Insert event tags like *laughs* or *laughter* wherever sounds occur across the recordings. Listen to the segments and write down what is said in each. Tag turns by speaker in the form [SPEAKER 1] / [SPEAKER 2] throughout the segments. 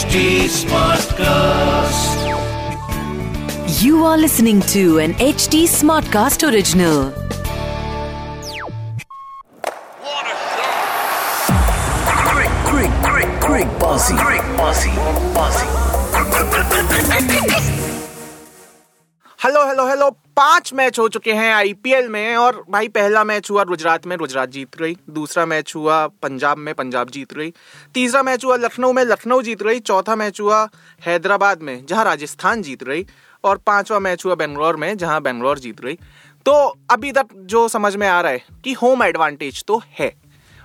[SPEAKER 1] HD Smartcast.
[SPEAKER 2] You are listening to an HD Smartcast original.
[SPEAKER 1] What a shot!
[SPEAKER 3] Quick, quick, quick, quick, bossy, quick, bossy, bossy. *laughs*
[SPEAKER 4] hello, hello, hello. पाँच match हो चुके हैं IPL में और भाई पहला match हुआ गुजरात में, गुजरात जीत गई। दूसरा मैच हुआ पंजाब में, पंजाब जीत गई। तीसरा मैच हुआ लखनऊ में, लखनऊ जीत गई। चौथा मैच हुआ हैदराबाद में, जहाँ राजस्थान जीत रही और पांचवा मैच हुआ बेंगलोर में, जहाँ बेंगलोर जीत रही तो अभी तक जो समझ में आ रहा है कि होम एडवांटेज तो है।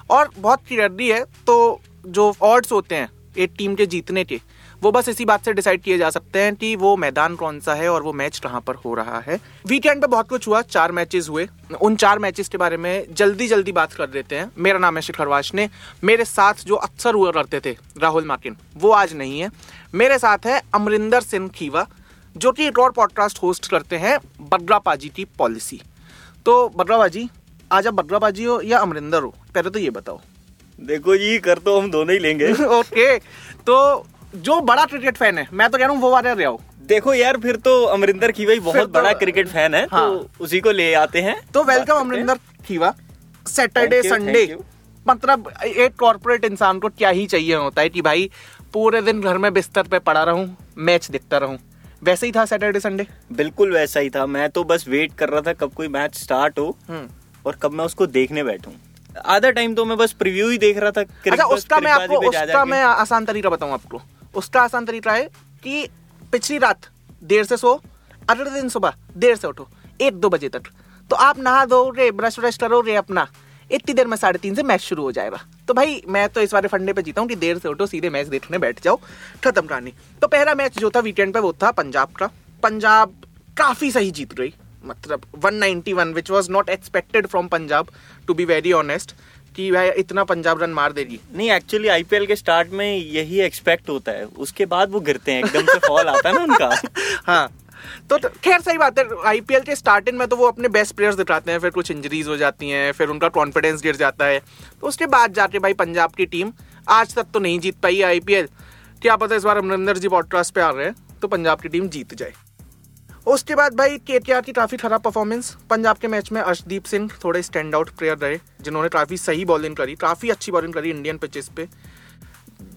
[SPEAKER 4] और बहुत क्लियरली है तो जो ऑड्स होते हैं, एक टीम के जीतने के वो बस इसी बात से डिसाइड किए जा सकते हैं कि वो मैदान कौन सा है और वो मैच कहाँ पर हो रहा है। वीकेंड पे बहुत कुछ हुआ चार मैचेस हुए। उन चार मैचेस के बारे में जल्दी जल्दी बात कर देते हैं। मेरा नाम है शिखर वाशने मेरे साथ जो अक्सर हुआ करते थे राहुल मार्किन वो आज नहीं है। मेरे साथ है अमरिंदर सिंह खीवा जो कि एक और पॉडकास्ट होस्ट करते हैं बद्रा पाजी की पॉलिसी तो बद्रा पाजी आज आप बद्रा पाजी हो या अमरिंदर हो? पहले तो ये बताओ।
[SPEAKER 5] देखो जी कर तो हम दोनों ही लेंगे। *laughs*
[SPEAKER 4] ओके तो जो बड़ा क्रिकेट फ़ैन है मैं तो कह रहा हूँ वो वाले रहो
[SPEAKER 5] देखो यार फिर तो अमरिंदर की भाई
[SPEAKER 4] फिर
[SPEAKER 5] बहुत
[SPEAKER 4] तो-
[SPEAKER 5] बड़ा क्रिकेट फ़ैन है
[SPEAKER 4] हाँ।
[SPEAKER 5] तो उसी को ले आते हैं।
[SPEAKER 4] तो welcome Amarinder Khiva. Saturday Sunday मतलब एक कॉर्पोरेट इंसान को क्या ही चाहिए होता है कि भाई पूरे दिन घर में बिस्तर पे पड़ा रहूँ मैच देखता रहूँ। वैसे ही था सैटरडे संडे
[SPEAKER 5] बिल्कुल वैसा ही था। मैं तो बस वेट कर रहा था कब कोई मैच स्टार्ट हो
[SPEAKER 4] हम्म।
[SPEAKER 5] और कब मैं उसको देखने बैठूं। आधा टाइम तो मैं बस प्रीव्यू ही देख रहा था
[SPEAKER 4] अच्छा उसका मैं आपको उसका मैं आसान तरीका बताऊँ आपको। उसका आसान तरीका है कि पिछली रात देर से सो, अगले दिन सुबह देर से उठो, एक दो बजे तक। तो आप नहा दो रे ब्रश व्रश करो रे अपना, इतनी देर में साढ़े तीन से मैच शुरू हो जाएगा। तो भाई, मैं तो इस वाले फंडे पे जीता हूँ कि देर से उठो, सीधे मैच देखने बैठ जाओ, खत्म कहानी। तो पहला मैच जो था वीकेंड पे वो था पंजाब का। पंजाब काफ़ी सही जीत गई मतलब 191 which was not expected from Punjab to be very honest कि भाई इतना पंजाब रन मार देगी।
[SPEAKER 5] नहीं एक्चुअली आईपीएल के स्टार्ट में यही एक्सपेक्ट होता है। उसके बाद वो गिरते हैं एकदम से फॉल आता है ना उनका। *laughs*
[SPEAKER 4] हाँ। तो तो खैर सही बात है। आईपीएल के स्टार्टिंग में तो वो अपने बेस्ट प्लेयर्स दिखाते हैं फिर कुछ इंजरीज हो जाती हैं फिर उनका कॉन्फिडेंस गिर जाता है। तो उसके बाद जाके भाई पंजाब की टीम आज तक तो नहीं जीत पाई आईपीएल क्या पता इस बार अमरिंदर जी पॉडकास्ट पे आ रहे हैं तो पंजाब की टीम जीत जाए। उसके बाद भाई के की काफ़ी खराब परफॉर्मेंस पंजाब के मैच में अर्शदीप सिंह थोड़े स्टैंड आउट प्लेयर रहे जिन्होंने काफ़ी सही बॉलिंग करी काफ़ी अच्छी बॉलिंग करी इंडियन पिचेस पे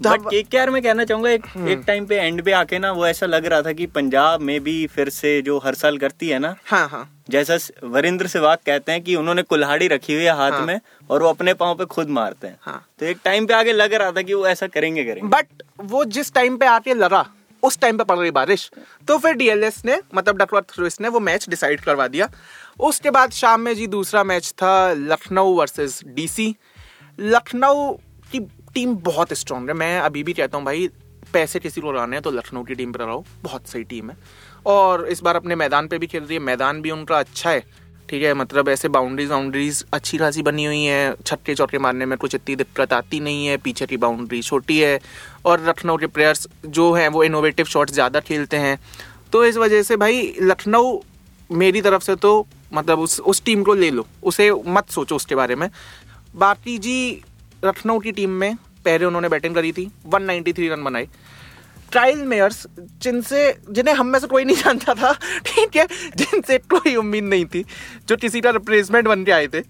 [SPEAKER 5] केकेआर में कहना चाहूँगा एक
[SPEAKER 4] हम्म।
[SPEAKER 5] एक टाइम पे एंड पे आके ना वो ऐसा लग रहा था कि पंजाब में भी फिर से जो हर साल करती है ना
[SPEAKER 4] हाँ हाँ
[SPEAKER 5] जैसा वरिंद्र सहवाग कहते हैं कि उन्होंने कुल्हाड़ी रखी हुई है हाथ
[SPEAKER 4] हाँ।
[SPEAKER 5] में और वो अपने पाँव पे खुद मारते हैं
[SPEAKER 4] हाँ।
[SPEAKER 5] तो एक टाइम पे आगे लग रहा था कि वो ऐसा करेंगे करेंगे
[SPEAKER 4] बट वो जिस टाइम पे आके लगा उस टाइम पे पड़ रही बारिश। तो फिर डीएलएस ने मतलब डकवर्थ थ्रुइस ने वो मैच डिसाइड करवा दिया। उसके बाद शाम में जी दूसरा मैच था लखनऊ वर्सेस डीसी लखनऊ की टीम बहुत स्ट्रांग है। मैं अभी भी कहता हूँ भाई, पैसे किसी को लगाने हैं तो लखनऊ की टीम पर लगाओ बहुत सही टीम है। और इस बार अपने मैदान पे भी खेल रही है। मैदान भी उनका अच्छा है। ठीक है मतलब ऐसे बाउंड्रीज बाउंड्रीज अच्छी खासी बनी हुई हैं। छक्के चौके मारने में कुछ इतनी दिक्कत आती नहीं है, पीछे की बाउंड्री छोटी है। और लखनऊ के प्लेयर्स जो हैं, वो इनोवेटिव शॉट्स ज़्यादा खेलते हैं। तो इस वजह से भाई, लखनऊ मेरी तरफ़ से तो मतलब उस उस टीम को ले लो। उसे मत सोचो उसके बारे में। बाकी जी, लखनऊ की टीम में पहले उन्होंने बैटिंग करी थी। 193 रन बनाए। ट्रायल मेयर्स जिनसे, जिन्हें हम में से कोई नहीं जानता था, ठीक है, जिनसे कोई उम्मीद नहीं थी, जो किसी का रिप्लेसमेंट बन के आए थे,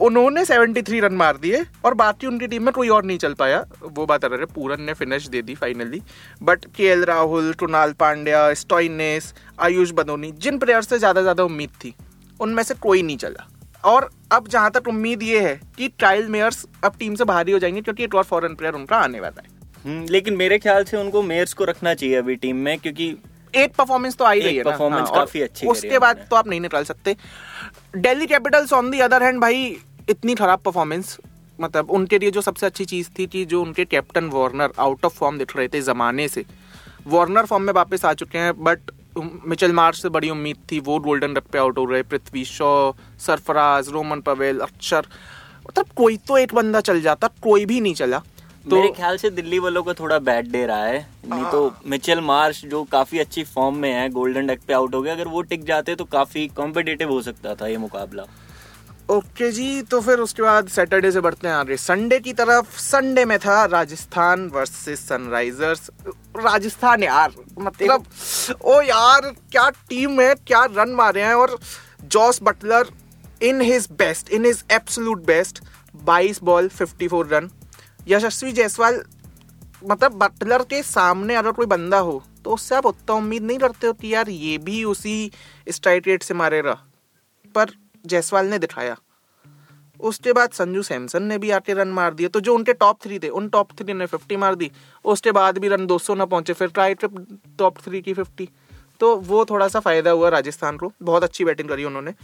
[SPEAKER 4] उन्होंने 73 रन मार दिए और बाकी उनकी टीम में कोई और नहीं चल पाया। वो बात अलग है, पूरन ने फिनिश दे दी finally but K Rahul Krunal Pandya Stoinis Ayush Badoni Jin players से ज़्यादा ज़्यादा उम्मीद थी, उनमें से कोई नहीं चला। और अब जहाँ तक उम्मीद ये है कि ट्रायल मेयर्स अब टीम से बाहर ही हो जाएँगे, क्योंकि एक और फॉरन प्लेयर उनका आने वाला है।
[SPEAKER 5] लेकिन मेरे ख्याल से उनको मेयर्स को रखना चाहिए अभी टीम में क्योंकि
[SPEAKER 4] एक परफॉर्मेंस तो आ
[SPEAKER 5] एक
[SPEAKER 4] रही है ना। हाँ,
[SPEAKER 5] काफ़ी अच्छी
[SPEAKER 4] उसके बाद तो आप नहीं निकाल सकते। Delhi capitals on the other hand भाई इतनी खराब परफॉर्मेंस मतलब उनके लिए जो सबसे अच्छी चीज़ थी कि जो उनके captain Warner out of form दिख रहे थे जमाने से। वार्नर फॉर्म में वापस आ चुके हैं बट मिचेल मार्च से बड़ी उम्मीद थी वो गोल्डन रप पे आउट हो रहे पृथ्वी शॉ सरफराज रोमन पवेल अक्षर मतलब कोई तो एक बंदा चल जाता कोई भी नहीं चला। तो
[SPEAKER 5] मेरे ख्याल से दिल्ली वालों को थोड़ा बैड डे रहा है। नहीं तो मिचेल मार्श जो काफ़ी अच्छी फॉर्म में है गोल्डन डक पे आउट हो गया। अगर वो टिक जाते तो काफ़ी कॉम्पिटेटिव हो सकता था ये मुकाबला।
[SPEAKER 4] ओके जी तो फिर उसके बाद सैटरडे से बढ़ते हैं आगे। संडे की तरफ़ संडे में था राजस्थान वर्सेस सनराइजर्स राजस्थान यार मतलब ओ यार क्या टीम है क्या रन मारे हैं और Jos Buttler in his best in his absolute best 22 ball 54 run Yashasvi Jaiswal मतलब बटलर के सामने अगर कोई बंदा हो तो उससे आप उतना उम्मीद नहीं करते हो कि यार ये भी उसी स्ट्राइक रेट से मारेगा पर जायसवाल ने दिखाया। उसके बाद संजू सैमसन ने भी आके रन मार दिए तो जो उनके टॉप थ्री थे, उन टॉप थ्री ने फिफ्टी मार दी। उसके बाद भी रन 200 ना पहुँचे, फिर ट्राई ट्रिप टॉप थ्री की फिफ्टी तो वो थोड़ा सा फ़ायदा हुआ राजस्थान को। बहुत अच्छी बैटिंग करी उन्होंने।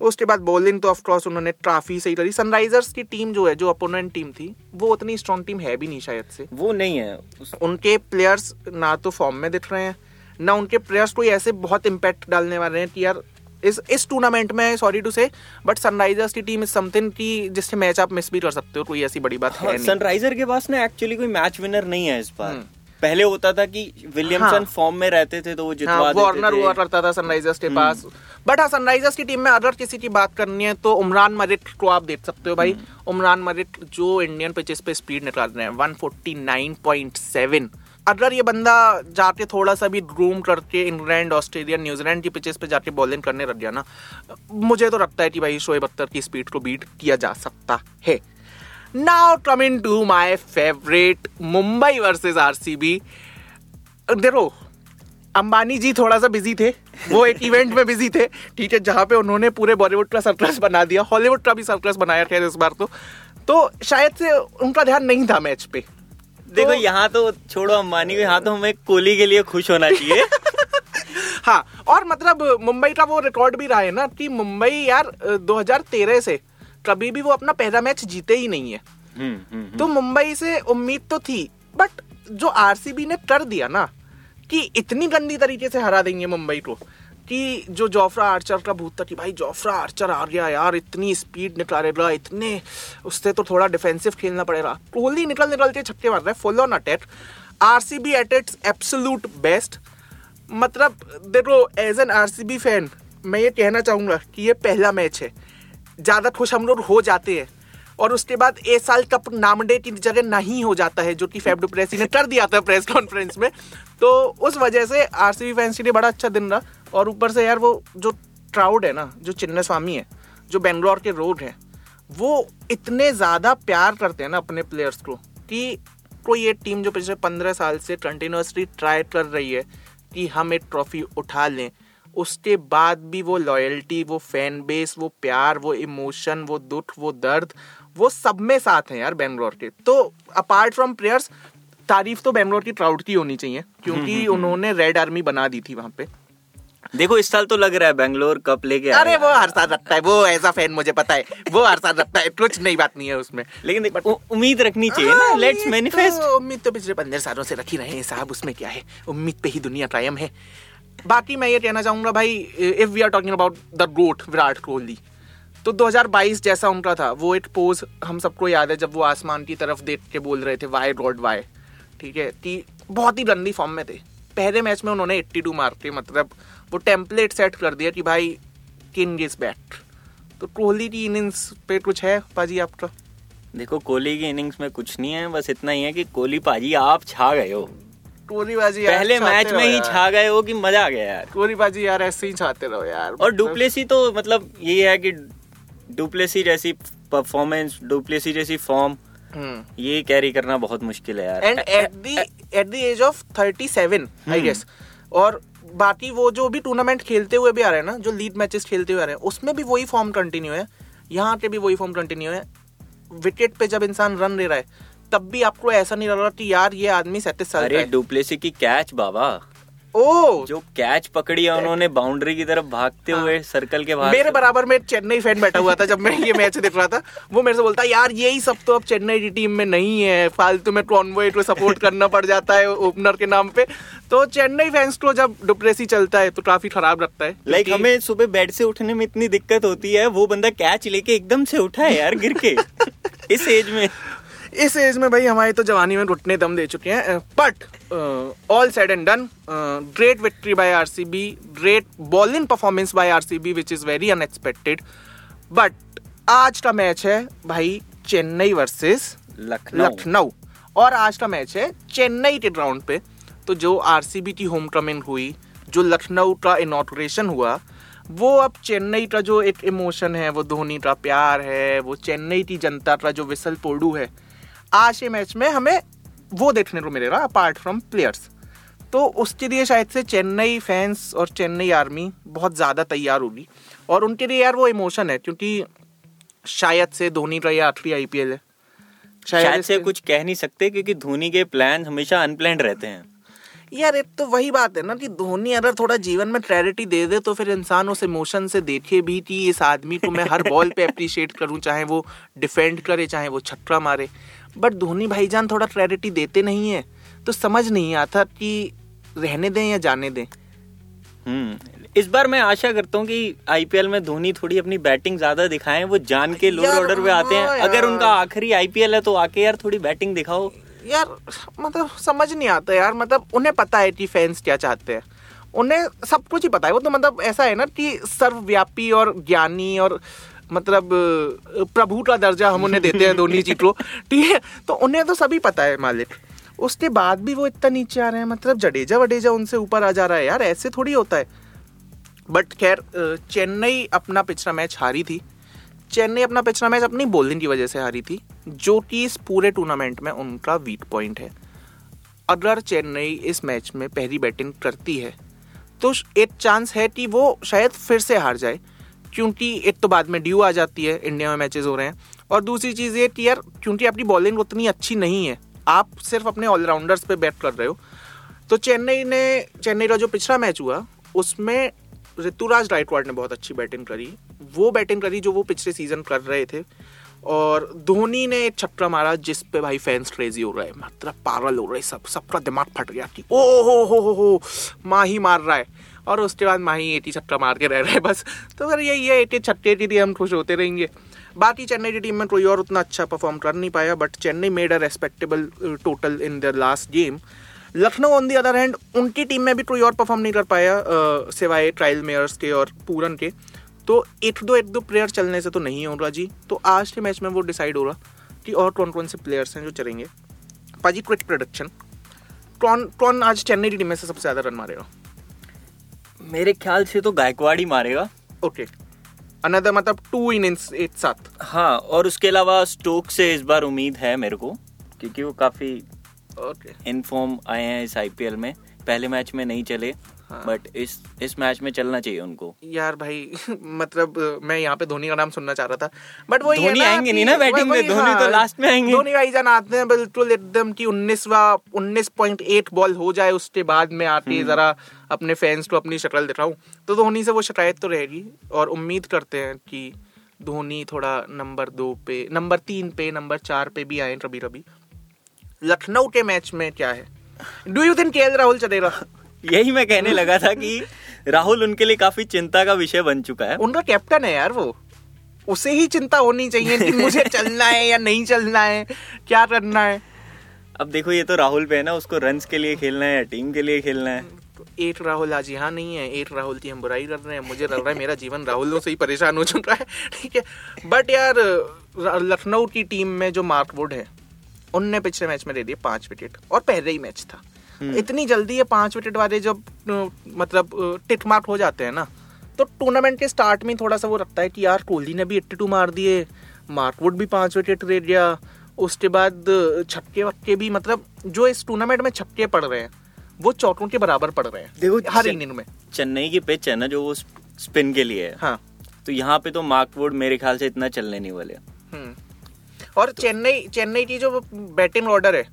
[SPEAKER 4] उसके बाद बॉलिंग तो ऑफकोर्स उन्होंने ट्राफी सही करी सनराइजर्स की टीम जो है जो अपोनेंट टीम थी वो उतनी स्ट्रॉन्ग टीम है भी नहीं शायद से।
[SPEAKER 5] वो नहीं है।
[SPEAKER 4] उनके प्लेयर्स ना तो फॉर्म में दिख रहे हैं ना उनके प्लेयर्स कोई ऐसे बहुत इम्पैक्ट डालने वाले हैं कि यार इस इस टूर्नामेंट में सॉरी टू से बट सनराइजर्स की टीम इज़ समथिंग कि जिससे मैच आप मिस भी कर सकते हो कोई ऐसी बड़ी बात है
[SPEAKER 5] हाँ, सनराइजर के पास ना एक्चुअली कोई मैच विनर नहीं है इस बार।
[SPEAKER 4] हम्म।
[SPEAKER 5] पहले होता था कि विलियमसन
[SPEAKER 4] हाँ।
[SPEAKER 5] फॉर्म में रहते थे तो वो जितवा
[SPEAKER 4] हाँ
[SPEAKER 5] देते
[SPEAKER 4] वार्नर हुआ करता था सनराइजर्स के पास। बट हाँ सनराइजर्स की टीम में अगर किसी की बात करनी है तो उमरान मरिट को आप देख सकते हो भाई। उमरान मरिट जो इंडियन पिचेस पे स्पीड निकाल रहे हैं 149.7 अगर ये बंदा जाके थोड़ा सा भी ग्रूम करके इंग्लैंड ऑस्ट्रेलिया न्यूजीलैंड की पिचेस पे जाके बॉलिंग करने लग गया ना मुझे तो लगता है कि भाई शोएब अख्तर की स्पीड को बीट किया जा सकता है। Now coming to my favourite Mumbai versus RCB देखो अंबानी जी थोड़ा सा बिज़ी थे। वो एक *laughs* इवेंट में बिज़ी थे। ठीक है जहाँ पे उन्होंने पूरे बॉलीवुड का सर्कस बना दिया। हॉलीवुड का भी सर्कस बनाया था इस बार तो। तो शायद से उनका ध्यान नहीं था मैच पे।
[SPEAKER 5] देखो
[SPEAKER 4] तो-
[SPEAKER 5] यहाँ तो छोड़ो अंबानी को यहाँ तो हमें कोहली के लिए खुश होना चाहिए। *laughs*
[SPEAKER 4] हाँ और मतलब मुंबई का वो रिकॉर्ड भी रहा है ना कि मुंबई यार अ, 2013 से कभी भी वो अपना पहला मैच जीते ही नहीं है।
[SPEAKER 5] हम्म, हम्म,
[SPEAKER 4] तो मुंबई से उम्मीद तो थी बट जो आरसीबी ने कर दिया ना कि इतनी गंदी तरीके से हरा देंगे मुंबई को कि जो जोफ्रा आर्चर का भूत था कि भाई जोफ्रा आर्चर आ गया यार इतनी स्पीड निकालेगा इतने उससे तो थोड़ा डिफेंसिव खेलना पड़ेगा। कोहली निकल निकल के छक्के मार रहा है full on attack RCB at its absolute best मतलब देखो एज एन आरसीबी फ़ैन मैं ये कहना चाहूँगा कि ये पहला मैच है। ज़्यादा खुश हम लोग हो जाते हैं। और उसके बाद ए साल कप नामडे की जगह नहीं हो जाता है, जो कि फेब डुप्रेसी ने कर दिया था प्रेस कॉन्फ्रेंस में। तो उस वजह से आरसीबी फैंस के लिए बड़ा अच्छा दिन रहा। और ऊपर से यार वो जो ट्राउड है ना, जो चिन्ना स्वामी है, जो बेंगलोर के रोड है, वो इतने ज़्यादा प्यार करते हैं ना अपने प्लेयर्स को कि कोई एक टीम जो पिछले पंद्रह साल से कंटिन्यूसली ट्राई कर रही है कि हम एक ट्रॉफी उठा लें। उसके बाद भी वो लॉयल्टी वो फ़ैन बेस वो प्यार वो इमोशन वो दुख वो दर्द वो सब में साथ हैं यार बेंगलोर के। तो अपार्ट फ्रॉम प्लेयर्स तारीफ़ तो बेंगलोर की ट्राउड की होनी चाहिए क्योंकि उन्होंने रेड आर्मी बना दी थी वहाँ पे।
[SPEAKER 5] देखो इस साल तो लग रहा है बेंगलोर कप लेके
[SPEAKER 4] अरे वो हर साल रखता है वो ऐसा फ़ैन मुझे पता है वो हर साल रखता है कुछ नई बात नहीं है उसमें।
[SPEAKER 5] लेकिन उ- उम्मीद रखनी चाहिए ना
[SPEAKER 4] हाँ,
[SPEAKER 5] लेट्स मैनिफेस्ट
[SPEAKER 4] तो- उम्मीद तो पिछले पंद्रह सालों से रखी रहे हैं साहब उसमें क्या है? उम्मीद पे ही दुनिया कायम है। बाकी मैं ये कहना चाहूँगा भाई if we are talking about the goat Virat Kohli तो 2022 जैसा उनका था, वो एक पोज हम सबको याद है जब वो आसमान की तरफ़ देख के बोल रहे थे वाई गॉड वाई ठीक है? कि बहुत ही गंदी फॉर्म में थे। पहले मैच में उन्होंने 82 मार के मतलब वो टेम्पलेट सेट कर दिया कि भाई किंग इज़ बैट तो कोहली की इनिंग्स पे कुछ है पाजी आपका?
[SPEAKER 5] देखो, कोहली की इनिंग्स में कुछ नहीं है, बस इतना ही है कि कोहली पाजी आप छा गए हो।
[SPEAKER 4] कोहली बाजी यार
[SPEAKER 5] पहले मैच में ही छा गए हो कि मज़ा आ गया यार?
[SPEAKER 4] कोहली बाजी यार ऐसे ही छाते रहो यार।
[SPEAKER 5] और डुप्लेसी तो मतलब ये है कि डुप्लेसी जैसी परफॉर्मेंस डुप्लेसी जैसी फॉर्म ये कैरी करना बहुत मुश्किल है यार।
[SPEAKER 4] And at the at the age of 37 I
[SPEAKER 5] hmm.
[SPEAKER 4] Guess और बाकी वो जो भी टूर्नामेंट खेलते हुए भी आ रहे हैं ना जो लीड मैचेस खेलते हुए आ रहे हैं उसमें भी वही फॉर्म कंटिन्यू है। यहाँ के भी वही फॉर्म कंटिन्यू है। विकेट पे जब इंसान रन ले रहा है तब भी आपको ऐसा नहीं लग रहा कि यार ये आदमी सेटिस्फाइड
[SPEAKER 5] अरे
[SPEAKER 4] है?
[SPEAKER 5] डुप्लेसी की कैच बाबा।
[SPEAKER 4] ओ
[SPEAKER 5] जो कैच पकड़ी है उन्होंने बाउंड्री की तरफ़ भागते हुए सर्कल के बाहर
[SPEAKER 4] हाँ। मेरे बराबर में चेन्नई फ़ैन बैठा हुआ था जब मैं ये मैच देख रहा था। वो मेरे से बोलता यार यही सब तो अब चेन्नई की टीम में नहीं है। फालतू में कॉन्वॉय को सपोर्ट करना पड़ जाता है ओपनर के नाम पे। तो चेन्नई फैंस को जब डुप्रेसी चलता है तो काफ़ी खराब लगता है।
[SPEAKER 5] लाइक
[SPEAKER 4] क्योंकि-
[SPEAKER 5] हमें सुबह बेड से उठने में इतनी दिक्कत होती है वो बंदा कैच लेके एकदम से उठा है यार गिर के। *laughs* इस एज में।
[SPEAKER 4] इस एज में भाई हमारी तो जवानी में घुटने दम दे चुके हैं but all said and done great victory by R C B great bowling performance by R C B which is very unexpected but आज का मैच है भाई चेन्नई वर्सेस
[SPEAKER 5] लखनऊ।
[SPEAKER 4] लखनऊ। और आज का मैच है चेन्नई के ग्राउंड पे। तो जो आर सी बी की होम टर्मिंग हुई जो लखनऊ का इनॉग्रेशन हुआ वो अब चेन्नई का जो एक इमोशन है वो धोनी का प्यार है वो चेन्नई की जनता का जो विसल पोडू है आज के मैच में हमें वो देखने को मिलेगा अपार्ट फ्रॉम प्लेयर्स तो उसके लिए शायद से चेन्नई फैंस और चेन्नई आर्मी बहुत ज़्यादा तैयार होगी। और उनके लिए यार वो इमोशन है क्योंकि शायद से धोनी का ये आखिरी आईपीएल है।
[SPEAKER 5] शायद शायद
[SPEAKER 4] से
[SPEAKER 5] कुछ कह नहीं सकते क्योंकि धोनी के प्लान हमेशा अनप्लान्ड रहते हैं।
[SPEAKER 4] यार एक तो वही बात है ना कि धोनी अगर थोड़ा जीवन में क्लैरिटी दे दे तो फिर इंसान उस इमोशन से देखे भी कि इस आदमी को मैं हर *laughs* बॉल पे अप्रिशिएट करूँ चाहे वो डिफेंड करे चाहे वो छक्का मारे। बट धोनी भाईजान थोड़ा क्लैरिटी देते नहीं है तो समझ नहीं आता कि रहने दें या जाने दें।
[SPEAKER 5] हम्म इस बार मैं आशा करता हूँ कि आईपीएल में धोनी थोड़ी अपनी बैटिंग ज़्यादा दिखाएँ वो जान के लोअर ऑर्डर पे आते हैं।
[SPEAKER 4] हाँ
[SPEAKER 5] अगर उनका आखिरी आईपीएल है तो आके यार थोड़ी बैटिंग दिखाओ।
[SPEAKER 4] यार मतलब समझ नहीं आता यार मतलब उन्हें पता है कि फैंस क्या चाहते हैं। उन्हें सब कुछ ही पता है वो तो मतलब ऐसा है ना कि सर्वव्यापी और ज्ञानी और मतलब प्रभु का दर्जा हम उन्हें देते हैं धोनी जी को ठीक है? तो उन्हें तो सभी पता है, मालिक। उसके बाद भी वो इतना नीचे आ रहे हैं मतलब जडेजा वडेजा उनसे ऊपर आ जा रहा है यार, ऐसे थोड़ी होता है। बट खैर चेन्नई अपना पिछला मैच हारी थी। चेन्नई अपना पिछला मैच अपनी बॉलिंग की वजह से हारी थी, जो कि इस पूरे टूर्नामेंट में उनका वीक पॉइंट है। अगर चेन्नई इस मैच में पहली बैटिंग करती है तो एक चांस है कि वो शायद फिर से हार जाए। क्योंकि एक तो बाद में ड्यू आ जाती है इंडिया में मैचेस हो रहे हैं। और दूसरी चीज़ ये कि यार, क्योंकि आपकी बॉलिंग उतनी अच्छी नहीं है, आप सिर्फ़ अपने ऑलराउंडर्स पे बैट कर रहे हो। तो चेन्नई ने, चेन्नई का जो पिछला मैच हुआ, उसमें ऋतुराज गायकवाड़ ने बहुत अच्छी बैटिंग करी। वो बैटिंग करी जो वो पिछले सीज़न कर रहे थे। और धोनी ने एक छक्का मारा जिस पे भाई फैंस क्रेजी हो रहे हैं। मतलब पागल हो रहे सब, सबका दिमाग फट गया कि, ओ हो हो हो हो, माही मार रहा है। और उसके बाद माही एटी छक्का मार के रह रहे बस। तो फिर यही है, एटी छक्के के लिए हम खुश होते रहेंगे। बाकी चेन्नई की टीम में कोई और उतना अच्छा परफॉर्म कर नहीं पाया but Chennai made a respectable total in the last game Lucknow on the other hand उनकी टीम में भी कोई और परफॉर्म नहीं कर पाया सिवाय ट्रायल मेयर्स के और पूरन के। तो एक दो एक दो प्लेयर चलने से तो नहीं हो रहा जी। तो आज के मैच में वो डिसाइड हो रहा कि और कौन कौन से प्लेयर्स हैं जो चलेंगे। पाजी क्विक प्रोडक्शन कौन कौन आज चेन्नई की टीम में से सबसे ज़्यादा रन मारेगा?
[SPEAKER 5] मेरे ख्याल से तो गायकवाड़ ही मारेगा।
[SPEAKER 4] ओके अनदर मतलब टू इन एक साथ।
[SPEAKER 5] हाँ और उसके अलावा स्टोक से इस बार उम्मीद है मेरे को क्योंकि वो काफ़ी
[SPEAKER 4] ओके
[SPEAKER 5] इनफॉर्म आए हैं इस आईपीएल में। पहले मैच में नहीं चले। बट इस इस मैच में चलना चाहिए उनको।
[SPEAKER 4] यार भाई *laughs* मतलब मैं यहाँ पे धोनी का नाम सुनना चाह रहा था। बट वो
[SPEAKER 5] धोनी आएँगे नहीं ना बैटिंग में, धोनी तो लास्ट में आएँगे।
[SPEAKER 4] धोनी भाई जान आते हैं बिल्कुल एकदम की उन्नीसवा उन्नीस पॉइंट एट बॉल हो जाए उसके बाद में आके
[SPEAKER 5] हम्म।
[SPEAKER 4] जरा अपने फैंस को अपनी शक्ल दिखाऊँ। तो धोनी से वो शिकायत तो रहेगी और उम्मीद करते हैं कि धोनी थोड़ा नंबर दो पे नंबर तीन पे नंबर चार पे भी आए कभी कभी लखनऊ के मैच में क्या है? डू यू थिंक के राहुल चलेगा?
[SPEAKER 5] यही मैं कहने लगा था कि राहुल उनके लिए काफ़ी चिंता का विषय बन चुका है।
[SPEAKER 4] उनका कैप्टन है यार वो। उसे ही चिंता होनी चाहिए कि मुझे *laughs* चलना है या नहीं चलना है क्या करना है।
[SPEAKER 5] अब देखो ये तो राहुल पे है ना उसको रन्स के लिए खेलना है या टीम के लिए खेलना है।
[SPEAKER 4] तो एक राहुल आज यहाँ नहीं है एक राहुल की हम बुराई कर रहे हैं। मुझे लग रहा है मेरा जीवन राहुलों से ही परेशान हो चुका है ठीक है। बट यार लखनऊ की टीम में जो मार्क वुड है उनने पिछले मैच में दे दिए पाँच विकेट और पहले ही मैच था। इतनी जल्दी ये पाँच विकेट वाले जब मतलब टिक मार्क हो जाते हैं ना तो टूर्नामेंट के स्टार्ट में थोड़ा सा वो रखता है कि यार कोहली ने भी एट्टी टू मार दिए मार्क वुड भी पाँच विकेट दे दिया उसके बाद छक्के वक्के भी मतलब जो इस टूर्नामेंट में छक्के पड़ रहे हैं वो चौकों के बराबर पड़ रहे हैं
[SPEAKER 5] देखो,
[SPEAKER 4] हर इनिंग में।
[SPEAKER 5] चेन्नई की पिच है ना जो वो स्पिन के लिए है
[SPEAKER 4] हाँ।
[SPEAKER 5] तो यहाँ पे तो मार्कवुड मेरे ख्याल से इतना चलने नहीं वाले।
[SPEAKER 4] हम्म। और चेन्नई चेन्नई की जो बैटिंग ऑर्डर है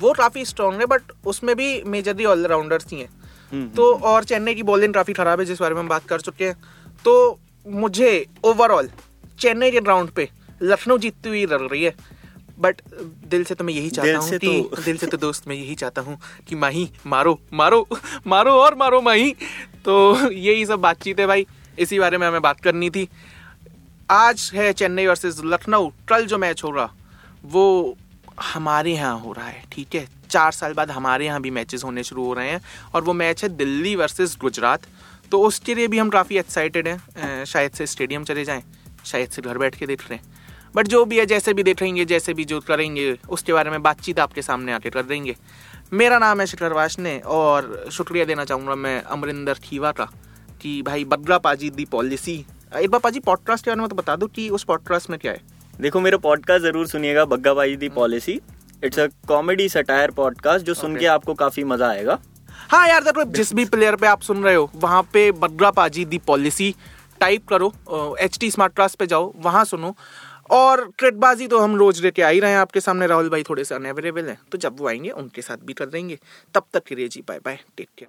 [SPEAKER 4] वो काफ़ी स्ट्रांग है बट उसमें भी मेजरली ऑलराउंडर्स ही हैं।
[SPEAKER 5] हम्म,
[SPEAKER 4] तो और चेन्नई की बॉलिंग काफ़ी खराब है जिस बारे में हम बात कर चुके हैं। तो मुझे ओवरऑल चेन्नई के ग्राउंड पे लखनऊ जीतती हुई लग रही है। बट दिल से तो मैं यही चाहता हूँ कि
[SPEAKER 5] तो-
[SPEAKER 4] दिल से तो दोस्त मैं यही चाहता हूँ कि माही मारो मारो मारो और मारो माही। तो यही सब बातचीत है भाई। इसी बारे में हमें बात करनी थी। आज है चेन्नई वर्सेस लखनऊ। कल जो मैच हो रहा वो हमारे यहाँ हो रहा है, ठीक है? चार साल बाद हमारे यहाँ भी मैचेस होने शुरू हो रहे हैं और वो मैच है दिल्ली वर्सेस गुजरात। तो उसके लिए भी हम काफ़ी एक्साइटेड हैं शायद से स्टेडियम चले जाएँ, शायद से घर बैठ के देख रहे हैं बट जो भी है, जैसे भी देखेंगे जैसे भी जो करेंगे, उसके बारे में बातचीत आपके सामने आके कर देंगे। मेरा नाम है शिखर वाशने और शुक्रिया देना चाहूँगा मैं अमरिंदर खीवा का कि भाई बदला पाजी दी पॉलिसी एक बार पाजी पॉडकास्ट के बारे में तो बता दो कि उस पॉडकास्ट में क्या है।
[SPEAKER 5] देखो मेरा पॉडकास्ट ज़रूर सुनिएगा बग्गा भाई दी policy it's a comedy satire podcast जो सुन
[SPEAKER 4] Okay.
[SPEAKER 5] के आपको काफ़ी मज़ा आएगा
[SPEAKER 4] हाँ यार देखो जिस भी प्लेयर पे आप सुन रहे हो वहाँ पे बदला पाजी दी पॉलिसी टाइप करो एच टी स्मार्ट क्लास पे जाओ वहाँ सुनो और ट्रेडबाजी तो हम रोज लेके आ ही रहे हैं आपके सामने राहुल भाई थोड़े से अनअवेलेबल हैं तो जब वो आएँगे उनके साथ भी कर देंगे तब तक के लिए जी bye bye take care